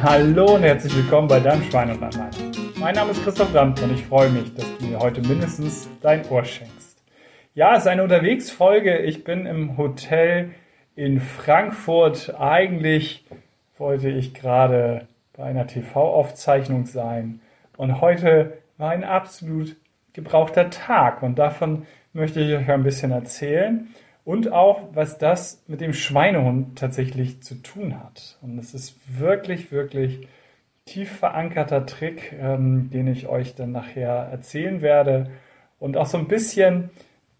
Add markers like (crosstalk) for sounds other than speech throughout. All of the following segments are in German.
Hallo und herzlich willkommen bei deinem Schwein und Anlein. Mein Name ist Christoph Brandt und ich freue mich, dass du mir heute mindestens dein Ohr schenkst. Ja, es ist eine Unterwegsfolge. Ich bin im Hotel in Frankfurt. Eigentlich wollte ich gerade bei einer TV-Aufzeichnung sein und heute war ein absolut gebrauchter Tag und davon möchte ich euch ein bisschen erzählen und auch, was das mit dem Schweinehund tatsächlich zu tun hat. Und es ist wirklich, wirklich tief verankerter Trick, ähm, den ich euch dann nachher erzählen werde. Und auch so ein bisschen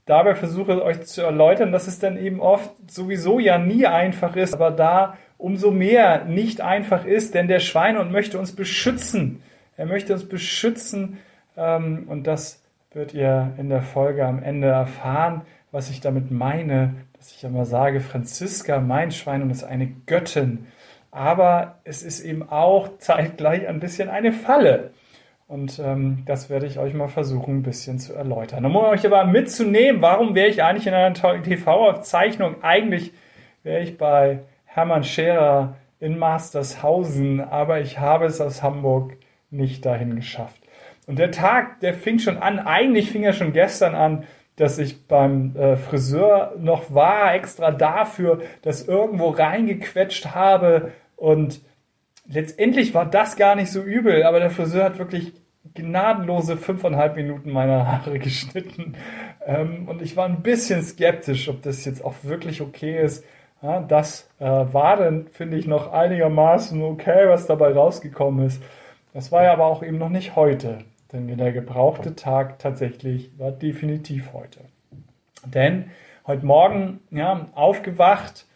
dabei versuche euch zu erläutern, dass es dann eben oft sowieso ja nie einfach ist, aber da umso mehr nicht einfach ist, denn der Schweinehund möchte uns beschützen. Er möchte uns beschützen ähm, und das wird ihr in der Folge am Ende erfahren was ich damit meine, dass ich immer sage, Franziska, mein Schwein, ist eine Göttin. Aber es ist eben auch zeitgleich ein bisschen eine Falle. Und ähm, das werde ich euch mal versuchen, ein bisschen zu erläutern. Um euch aber mitzunehmen, warum wäre ich eigentlich in einer TV-Aufzeichnung? Eigentlich wäre ich bei Hermann Scherer in Mastershausen, aber ich habe es aus Hamburg nicht dahin geschafft. Und der Tag, der fing schon an, eigentlich fing er schon gestern an, dass ich beim äh, Friseur noch war, extra dafür, das irgendwo reingequetscht habe. Und letztendlich war das gar nicht so übel, aber der Friseur hat wirklich gnadenlose fünfeinhalb Minuten meiner Haare (laughs) geschnitten. Ähm, und ich war ein bisschen skeptisch, ob das jetzt auch wirklich okay ist. Ja, das äh, war dann, finde ich, noch einigermaßen okay, was dabei rausgekommen ist. Das war ja aber auch eben noch nicht heute. Denn der gebrauchte Tag tatsächlich war definitiv heute. Denn heute Morgen ja, aufgewacht,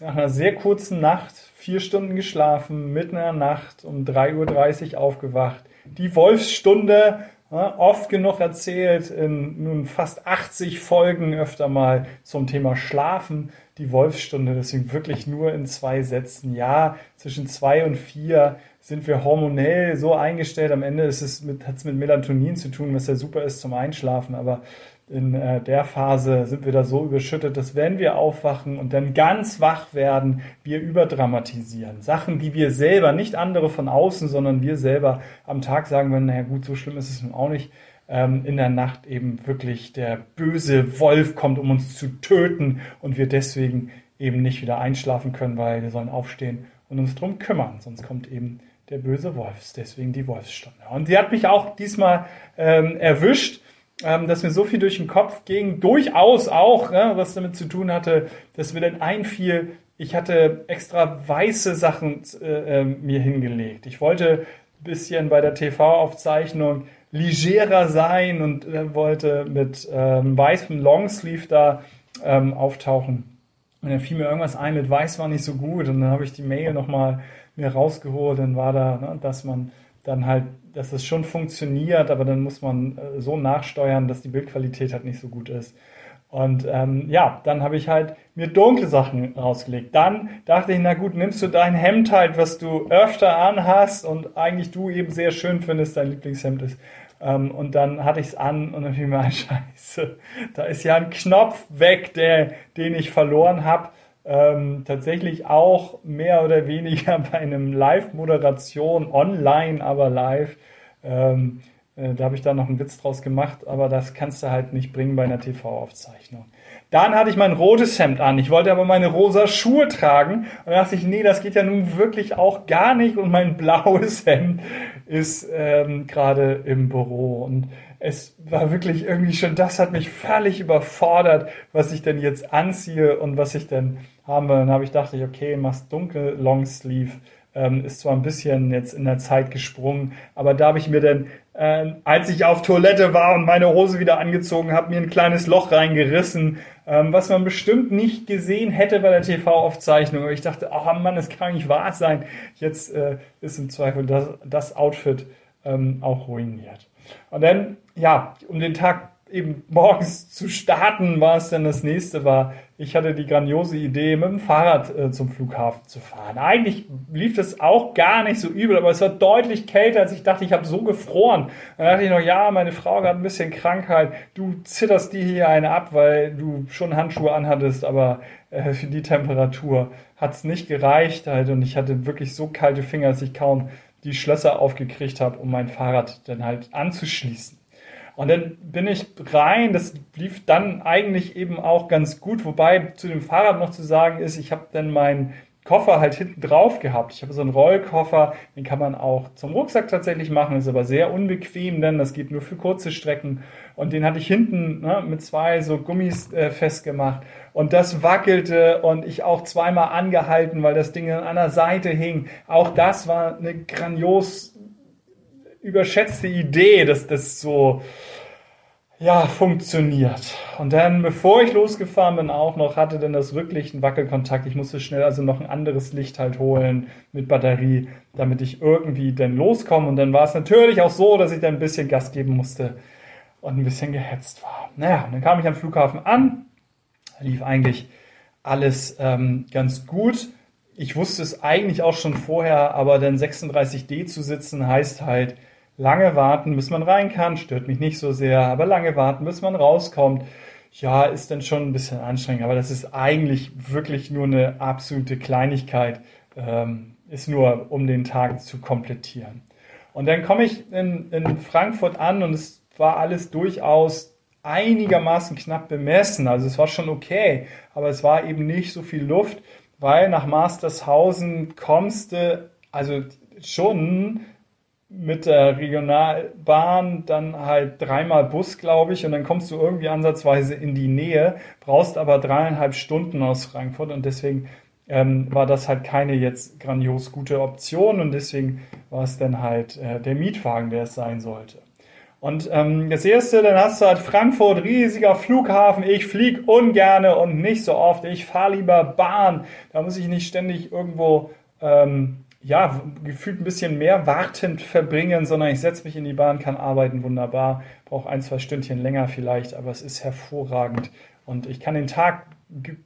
nach einer sehr kurzen Nacht, vier Stunden geschlafen, mitten in der Nacht um 3.30 Uhr aufgewacht. Die Wolfsstunde, ja, oft genug erzählt, in nun fast 80 Folgen öfter mal zum Thema Schlafen. Die Wolfsstunde, deswegen wirklich nur in zwei Sätzen. Ja, zwischen zwei und vier sind wir hormonell so eingestellt. Am Ende ist es mit, hat es mit Melatonin zu tun, was ja super ist zum Einschlafen. Aber in äh, der Phase sind wir da so überschüttet, dass wenn wir aufwachen und dann ganz wach werden, wir überdramatisieren. Sachen, die wir selber, nicht andere von außen, sondern wir selber am Tag sagen würden, naja gut, so schlimm ist es nun auch nicht. Ähm, in der Nacht eben wirklich der böse Wolf kommt, um uns zu töten und wir deswegen eben nicht wieder einschlafen können, weil wir sollen aufstehen und uns drum kümmern. Sonst kommt eben der böse Wolf, deswegen die Wolfsstunde. Und sie hat mich auch diesmal ähm, erwischt, ähm, dass mir so viel durch den Kopf ging, durchaus auch, ne, was damit zu tun hatte, dass mir dann einfiel, ich hatte extra weiße Sachen äh, äh, mir hingelegt. Ich wollte ein bisschen bei der TV-Aufzeichnung legerer sein und äh, wollte mit ähm, weißem Longsleeve da ähm, auftauchen. Und dann fiel mir irgendwas ein mit weiß war nicht so gut und dann habe ich die Mail nochmal mir rausgeholt, dann war da, ne, dass man dann halt, dass es schon funktioniert, aber dann muss man äh, so nachsteuern, dass die Bildqualität halt nicht so gut ist. Und ähm, ja, dann habe ich halt mir dunkle Sachen rausgelegt. Dann dachte ich, na gut, nimmst du dein Hemd halt, was du öfter anhast und eigentlich du eben sehr schön findest, dein Lieblingshemd ist. Ähm, und dann hatte ich es an und dann fiel mir ein (laughs) Scheiße. Da ist ja ein Knopf weg, der, den ich verloren habe ähm, tatsächlich auch mehr oder weniger (laughs) bei einem Live-Moderation, online, aber live. Ähm, äh, da habe ich da noch einen Witz draus gemacht, aber das kannst du halt nicht bringen bei einer TV-Aufzeichnung. Dann hatte ich mein rotes Hemd an. Ich wollte aber meine rosa Schuhe tragen. Und dachte ich, nee, das geht ja nun wirklich auch gar nicht. Und mein (laughs) blaues Hemd ist ähm, gerade im Büro. Und es war wirklich irgendwie schon, das hat mich völlig überfordert, was ich denn jetzt anziehe und was ich denn haben will. Dann habe ich dachte okay, machst dunkel Longsleeve. Ähm, ist zwar ein bisschen jetzt in der Zeit gesprungen, aber da habe ich mir dann, äh, als ich auf Toilette war und meine Hose wieder angezogen habe, mir ein kleines Loch reingerissen, ähm, was man bestimmt nicht gesehen hätte bei der TV-Aufzeichnung. Ich dachte, oh Mann, das kann nicht wahr sein. Jetzt äh, ist im Zweifel das, das Outfit ähm, auch ruiniert. Und dann, ja, um den Tag eben morgens (laughs) zu starten, war es dann das nächste war. Ich hatte die grandiose Idee, mit dem Fahrrad äh, zum Flughafen zu fahren. Eigentlich lief das auch gar nicht so übel, aber es war deutlich kälter, als ich dachte, ich habe so gefroren. Dann dachte ich noch, ja, meine Frau hat ein bisschen Krankheit. Du zitterst die hier eine ab, weil du schon Handschuhe anhattest, aber äh, für die Temperatur hat es nicht gereicht halt und ich hatte wirklich so kalte Finger, dass ich kaum die Schlösser aufgekriegt habe, um mein Fahrrad dann halt anzuschließen. Und dann bin ich rein, das lief dann eigentlich eben auch ganz gut, wobei zu dem Fahrrad noch zu sagen ist, ich habe dann meinen Koffer halt hinten drauf gehabt. Ich habe so einen Rollkoffer, den kann man auch zum Rucksack tatsächlich machen, ist aber sehr unbequem, denn das geht nur für kurze Strecken. Und den hatte ich hinten ne, mit zwei so Gummis äh, festgemacht. Und das wackelte und ich auch zweimal angehalten, weil das Ding an einer Seite hing. Auch das war eine grandios überschätzte Idee, dass das so ja, funktioniert. Und dann, bevor ich losgefahren bin, auch noch hatte dann das wirklich einen Wackelkontakt. Ich musste schnell also noch ein anderes Licht halt holen mit Batterie, damit ich irgendwie dann loskomme. Und dann war es natürlich auch so, dass ich dann ein bisschen Gas geben musste und ein bisschen gehetzt war. Naja, und dann kam ich am Flughafen an, lief eigentlich alles ähm, ganz gut. Ich wusste es eigentlich auch schon vorher, aber dann 36D zu sitzen heißt halt, lange warten, bis man rein kann, stört mich nicht so sehr, aber lange warten, bis man rauskommt, ja, ist dann schon ein bisschen anstrengend, aber das ist eigentlich wirklich nur eine absolute Kleinigkeit, ähm, ist nur, um den Tag zu komplettieren. Und dann komme ich in, in Frankfurt an und es war alles durchaus einigermaßen knapp bemessen. Also es war schon okay, aber es war eben nicht so viel Luft, weil nach Mastershausen kommst du, also schon mit der Regionalbahn dann halt dreimal Bus, glaube ich, und dann kommst du irgendwie ansatzweise in die Nähe, brauchst aber dreieinhalb Stunden aus Frankfurt und deswegen ähm, war das halt keine jetzt grandios gute Option und deswegen war es dann halt äh, der Mietwagen, der es sein sollte. Und ähm, das erste, dann hast du halt Frankfurt, riesiger Flughafen. Ich fliege ungerne und nicht so oft. Ich fahre lieber Bahn. Da muss ich nicht ständig irgendwo ähm, ja, gefühlt ein bisschen mehr wartend verbringen, sondern ich setze mich in die Bahn, kann arbeiten, wunderbar, brauche ein, zwei Stündchen länger vielleicht, aber es ist hervorragend und ich kann den Tag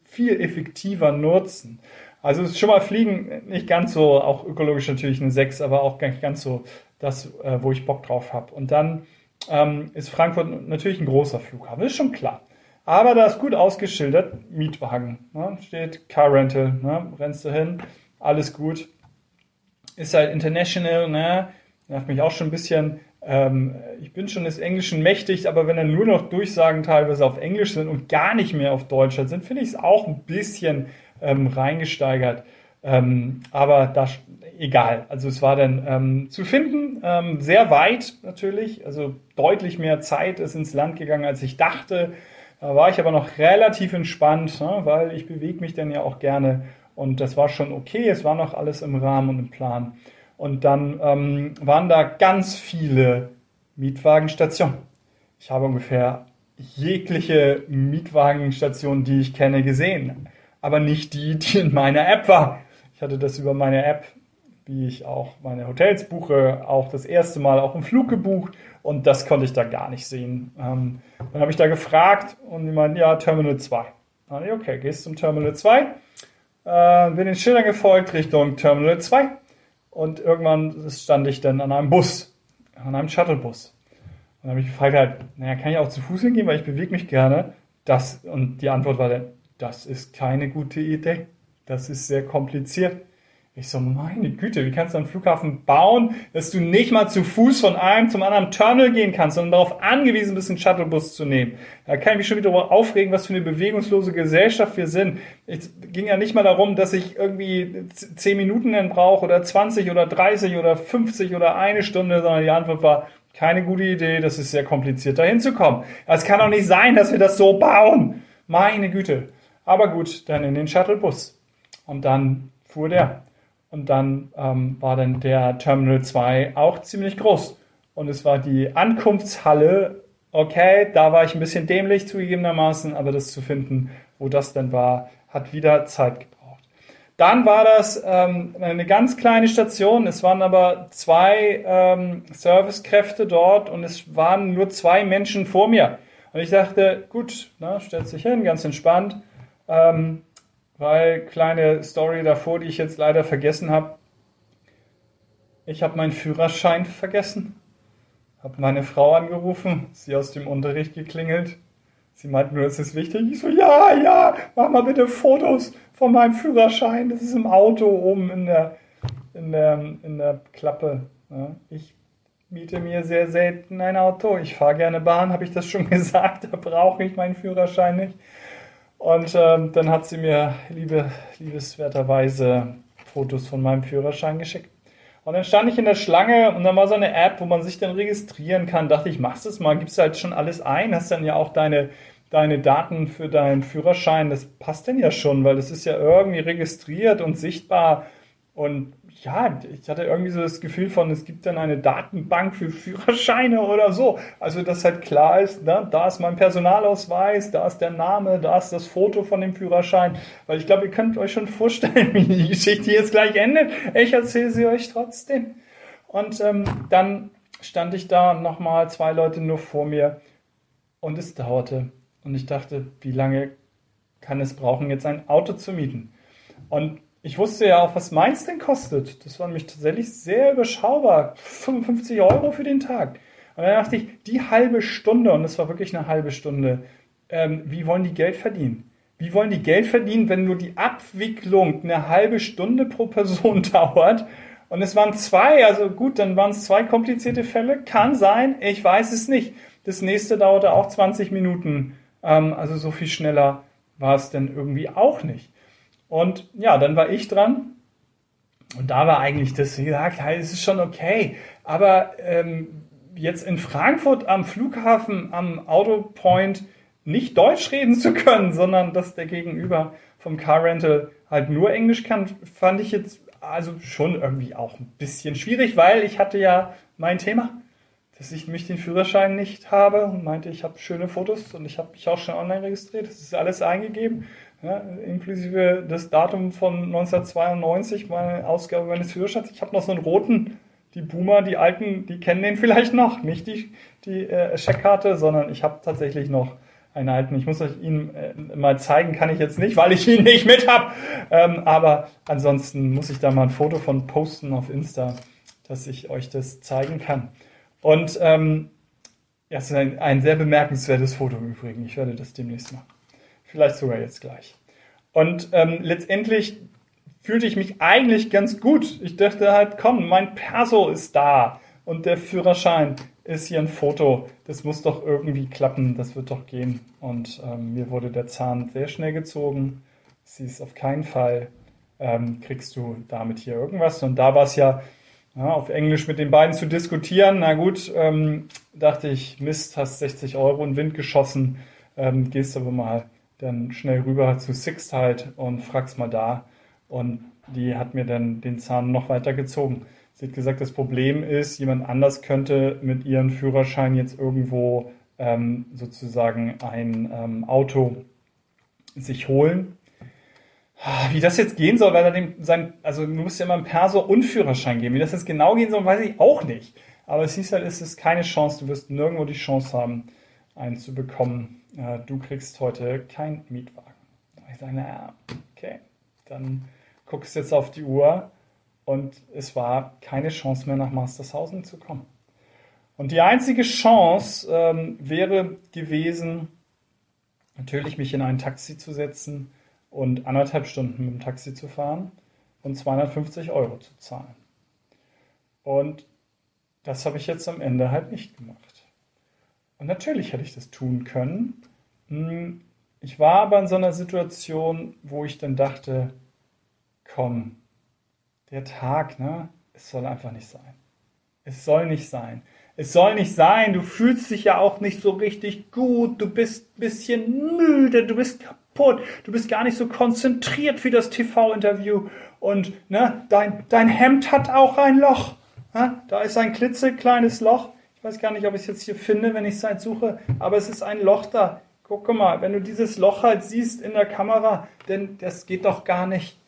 viel effektiver nutzen. Also ist schon mal Fliegen nicht ganz so, auch ökologisch natürlich eine 6, aber auch nicht ganz so das, äh, wo ich Bock drauf habe. Und dann ähm, ist Frankfurt natürlich ein großer Flughafen, ist schon klar. Aber da ist gut ausgeschildert, Mietwagen. Ne? Steht Car Rental, ne? rennst du hin, alles gut ist halt international, ne? Nervt mich auch schon ein bisschen. Ähm, ich bin schon des Englischen mächtig, aber wenn dann nur noch Durchsagen teilweise auf Englisch sind und gar nicht mehr auf Deutsch sind, finde ich es auch ein bisschen ähm, reingesteigert. Ähm, aber das egal. Also es war dann ähm, zu finden, ähm, sehr weit natürlich, also deutlich mehr Zeit ist ins Land gegangen, als ich dachte. Da war ich aber noch relativ entspannt, ne, weil ich bewege mich dann ja auch gerne und das war schon okay, es war noch alles im Rahmen und im Plan. Und dann ähm, waren da ganz viele Mietwagenstationen. Ich habe ungefähr jegliche Mietwagenstation, die ich kenne, gesehen. Aber nicht die, die in meiner App war. Ich hatte das über meine App, wie ich auch meine Hotels buche, auch das erste Mal auch im Flug gebucht und das konnte ich da gar nicht sehen. Ähm, dann habe ich da gefragt und die meinten, ja, Terminal 2. Dann ich, okay, gehst zum Terminal 2 äh, bin den Schildern gefolgt Richtung Terminal 2 und irgendwann stand ich dann an einem Bus, an einem Shuttlebus. Und dann habe ich gefragt, halt, naja, kann ich auch zu Fuß hingehen, weil ich bewege mich gerne. Das, und die Antwort war dann, das ist keine gute Idee. Das ist sehr kompliziert. Ich so, meine Güte, wie kannst du einen Flughafen bauen, dass du nicht mal zu Fuß von einem zum anderen Terminal gehen kannst, sondern darauf angewiesen bist, einen Shuttlebus zu nehmen. Da kann ich mich schon wieder darüber aufregen, was für eine bewegungslose Gesellschaft wir sind. Es ging ja nicht mal darum, dass ich irgendwie 10 Minuten dann brauche oder 20 oder 30 oder 50 oder eine Stunde, sondern die Antwort war, keine gute Idee, das ist sehr kompliziert, da hinzukommen. Es kann doch nicht sein, dass wir das so bauen. Meine Güte. Aber gut, dann in den Shuttlebus. Und dann fuhr der. Und dann ähm, war dann der Terminal 2 auch ziemlich groß. Und es war die Ankunftshalle. Okay, da war ich ein bisschen dämlich zugegebenermaßen, aber das zu finden, wo das denn war, hat wieder Zeit gebraucht. Dann war das ähm, eine ganz kleine Station. Es waren aber zwei ähm, Servicekräfte dort und es waren nur zwei Menschen vor mir. Und ich dachte, gut, na, stellt sich hin, ganz entspannt, ähm, weil kleine Story davor, die ich jetzt leider vergessen habe. Ich habe meinen Führerschein vergessen, habe meine Frau angerufen, sie aus dem Unterricht geklingelt. Sie meint nur, es ist wichtig. Ich so, ja, ja, mach mal bitte Fotos von meinem Führerschein. Das ist im Auto oben in der, in der, in der Klappe. Ja, ich miete mir sehr selten ein Auto. Ich fahre gerne Bahn, habe ich das schon (laughs) gesagt. Da brauche ich meinen Führerschein nicht. Und ähm, dann hat sie mir liebe, liebeswerterweise Fotos von meinem Führerschein geschickt. Und dann stand ich in der Schlange und dann war so eine App, wo man sich dann registrieren kann. Dachte ich, machst es mal, gibst halt schon alles ein, hast dann ja auch deine, deine Daten für deinen Führerschein. Das passt denn ja schon, weil das ist ja irgendwie registriert und sichtbar. Und ja, ich hatte irgendwie so das Gefühl von, es gibt dann eine Datenbank für Führerscheine oder so. Also, dass halt klar ist, ne, da ist mein Personalausweis, da ist der Name, da ist das Foto von dem Führerschein. Weil ich glaube, ihr könnt euch schon vorstellen, (laughs) wie die Geschichte jetzt gleich endet. Ich erzähle sie euch trotzdem. Und ähm, dann stand ich da nochmal zwei Leute nur vor mir und es dauerte. Und ich dachte, wie lange kann es brauchen, jetzt ein Auto zu mieten? Und ich wusste ja auch, was meins denn kostet. Das war nämlich tatsächlich sehr überschaubar. 55 Euro für den Tag. Und dann dachte ich, die halbe Stunde, und es war wirklich eine halbe Stunde, ähm, wie wollen die Geld verdienen? Wie wollen die Geld verdienen, wenn nur die Abwicklung eine halbe Stunde pro Person (laughs) dauert? Und es waren zwei, also gut, dann waren es zwei komplizierte Fälle. Kann sein, ich weiß es nicht. Das nächste dauerte auch 20 Minuten. Ähm, also so viel schneller war es denn irgendwie auch nicht. Und ja, dann war ich dran. Und da war eigentlich das, wie gesagt, ja, es ist schon okay. Aber ähm, jetzt in Frankfurt am Flughafen, am Autopoint nicht Deutsch reden zu können, sondern dass der Gegenüber vom Car Rental halt nur Englisch kann, fand ich jetzt also schon irgendwie auch ein bisschen schwierig, weil ich hatte ja mein Thema, dass ich mich den Führerschein nicht habe und meinte, ich habe schöne Fotos und ich habe mich auch schon online registriert. Das ist alles eingegeben ja, inklusive das Datum von 1992, meine Ausgabe meines Führerscheins. Ich habe noch so einen roten, die Boomer, die Alten, die kennen den (laughs) vielleicht noch, nicht die, die äh, Scheckkarte, sondern ich habe tatsächlich noch einen alten. Ich muss euch ihn äh, mal zeigen, kann ich jetzt nicht, weil ich ihn nicht mit habe. Ähm, aber ansonsten muss ich da mal ein Foto von posten auf Insta, dass ich euch das zeigen kann. Und ähm, ja, es ist ein, ein sehr bemerkenswertes Foto im Übrigen. Ich werde das demnächst machen. Vielleicht sogar jetzt gleich. Und ähm, letztendlich fühlte ich mich eigentlich ganz gut. Ich dachte halt, komm, mein Perso ist da und der Führerschein ist hier ein Foto. Das muss doch irgendwie klappen, das wird doch gehen. Und ähm, mir wurde der Zahn sehr schnell gezogen. Sie ist auf keinen Fall, ähm, kriegst du damit hier irgendwas. Und da war es ja, ja, auf Englisch mit den beiden zu diskutieren. Na gut, ähm, dachte ich, Mist, hast 60 Euro in Wind geschossen, ähm, gehst aber mal dann schnell rüber zu Sixt halt und frag's mal da. Und die hat mir dann den Zahn noch weiter gezogen. Sie hat gesagt, das Problem ist, jemand anders könnte mit ihrem Führerschein jetzt irgendwo ähm, sozusagen ein ähm, Auto sich holen. Wie das jetzt gehen soll, weil er dem sein, also du musst ja immer einen Perso und Führerschein geben. Wie das jetzt genau gehen soll, weiß ich auch nicht. Aber es hieß halt, es ist keine Chance, du wirst nirgendwo die Chance haben, einen zu bekommen äh, du kriegst heute keinen Mietwagen. Ich sage, naja, okay, dann guckst du jetzt auf die Uhr und es war keine Chance mehr nach Mastershausen zu kommen. Und die einzige Chance ähm, wäre gewesen, natürlich mich in ein Taxi zu setzen und anderthalb Stunden mit dem Taxi zu fahren und 250 Euro zu zahlen. Und das habe ich jetzt am Ende halt nicht gemacht. Und natürlich hätte ich das tun können. Hm, ich war aber in so einer Situation, wo ich dann dachte, komm, der Tag, ne, es soll einfach nicht sein. Es soll nicht sein. Es soll nicht sein. Du fühlst dich ja auch nicht so richtig gut. Du bist ein bisschen müde. Du bist kaputt. Du bist gar nicht so konzentriert für das TV-Interview. Und ne, dein, dein Hemd hat auch ein Loch. Ne? Da ist ein klitzekleines Loch weiß gar nicht, ob ich es jetzt hier finde, wenn ich es halt suche, aber es ist ein Loch da. Guck mal, wenn du dieses Loch halt siehst in der Kamera, denn das geht doch gar nicht.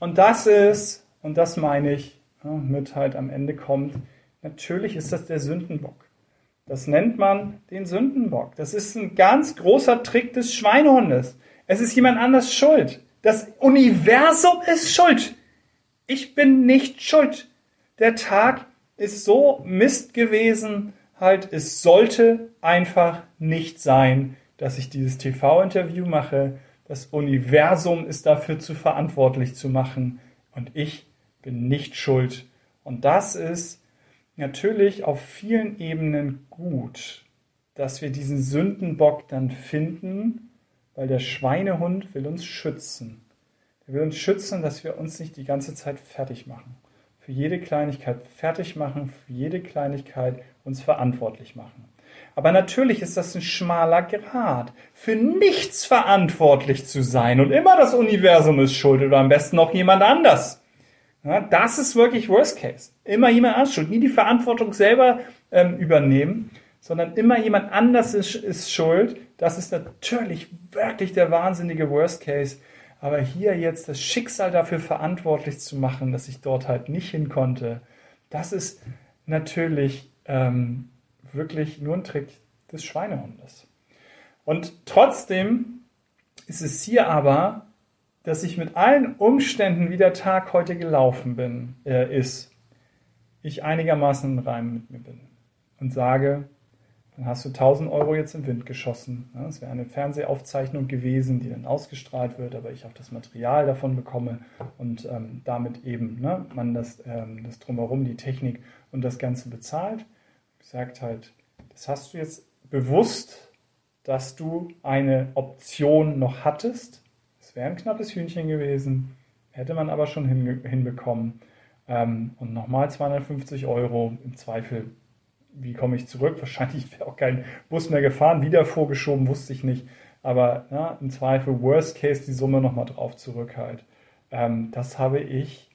Und das ist, und das meine ich, ja, mit halt am Ende kommt, natürlich ist das der Sündenbock. Das nennt man den Sündenbock. Das ist ein ganz großer Trick des Schweinehundes. Es ist jemand anders schuld. Das Universum ist schuld. Ich bin nicht schuld. Der Tag ist so Mist gewesen, halt, es sollte einfach nicht sein, dass ich dieses TV-Interview mache. Das Universum ist dafür zu verantwortlich zu machen und ich bin nicht schuld. Und das ist natürlich auf vielen Ebenen gut, dass wir diesen Sündenbock dann finden, weil der Schweinehund will uns schützen. Er will uns schützen, dass wir uns nicht die ganze Zeit fertig machen. Für jede Kleinigkeit fertig machen, für jede Kleinigkeit uns verantwortlich machen. Aber natürlich ist das ein schmaler Grad, für nichts verantwortlich zu sein und immer das Universum ist schuld oder am besten noch jemand anders. Ja, das ist wirklich Worst Case. Immer jemand anders schuld. Nie die Verantwortung selber ähm, übernehmen, sondern immer jemand anders ist, ist schuld. Das ist natürlich wirklich der wahnsinnige Worst Case. Aber hier jetzt das Schicksal dafür verantwortlich zu machen, dass ich dort halt nicht hin konnte, das ist natürlich ähm, wirklich nur ein Trick des Schweinehundes. Und trotzdem ist es hier aber dass ich mit allen Umständen, wie der Tag heute gelaufen bin, äh, ist, ich einigermaßen im Reim mit mir bin und sage, dann hast du 1000 Euro jetzt im Wind geschossen. Es wäre eine Fernsehaufzeichnung gewesen, die dann ausgestrahlt wird, aber ich auch das Material davon bekomme und ähm, damit eben ne, man das, ähm, das Drumherum, die Technik und das Ganze bezahlt. Ich sage halt, das hast du jetzt bewusst, dass du eine Option noch hattest, wäre ein knappes Hühnchen gewesen, hätte man aber schon hinbekommen. Ähm, und nochmal 250 Euro im Zweifel. Wie komme ich zurück? (laughs) Wahrscheinlich wäre auch kein Bus mehr gefahren, wieder vorgeschoben, wusste ich nicht. Aber na, im Zweifel, worst case, die Summe nochmal drauf zurück halt. Ähm, das habe ich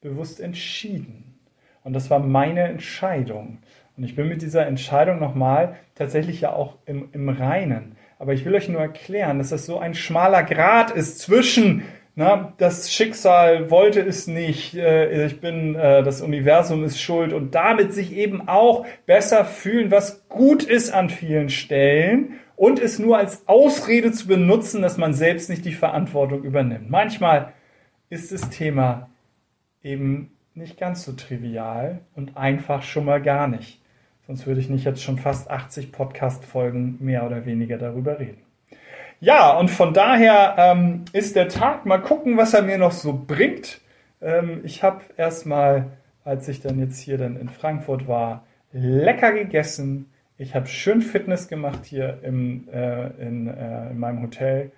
bewusst entschieden. Und das war meine Entscheidung. Und ich bin mit dieser Entscheidung nochmal tatsächlich ja auch im, im Reinen. Aber ich will euch nur erklären, dass das so ein schmaler Grad ist zwischen, na, das Schicksal wollte es nicht, äh, ich bin, äh, das Universum ist schuld und damit sich eben auch besser fühlen, was gut ist an vielen Stellen und es nur als Ausrede zu benutzen, dass man selbst nicht die Verantwortung übernimmt. Manchmal ist das Thema eben nicht ganz so trivial und einfach schon mal gar nicht. Sonst würde ich nicht jetzt schon fast 80 Podcast-Folgen mehr oder weniger darüber reden. Ja, und von daher ähm, ist der Tag, mal gucken, was er mir noch so bringt. Ähm, ich habe erstmal, als ich dann jetzt hier dann in Frankfurt war, lecker gegessen. Ich habe schön Fitness gemacht hier im, äh, in, äh, in, meinem Hotel.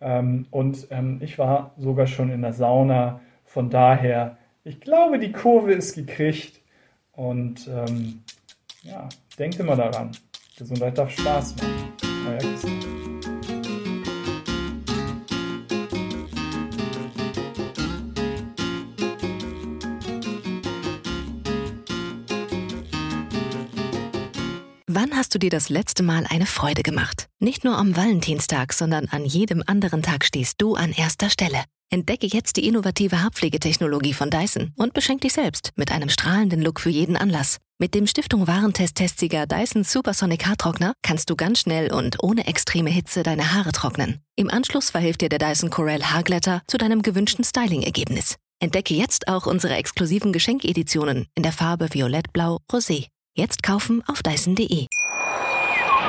Ähm, und ähm, ich war sogar schon in der Sauna. Von daher, ich glaube, die Kurve ist gekriegt. Und ähm, ja, denkt immer daran. Gesundheit darf Spaß machen. Euer Christian. Hast du dir das letzte Mal eine Freude gemacht? Nicht nur am Valentinstag, sondern an jedem anderen Tag stehst du an erster Stelle. Entdecke jetzt die innovative Haarpflegetechnologie von Dyson und beschenk dich selbst mit einem strahlenden Look für jeden Anlass. Mit dem Stiftung Warentest-Testsieger Dyson Supersonic Haartrockner kannst du ganz schnell und ohne extreme Hitze deine Haare trocknen. Im Anschluss verhilft dir der Dyson Corel Haarglätter zu deinem gewünschten Styling-Ergebnis. Entdecke jetzt auch unsere exklusiven Geschenkeditionen in der Farbe Violett-Blau Rosé. Jetzt kaufen auf dyson.de.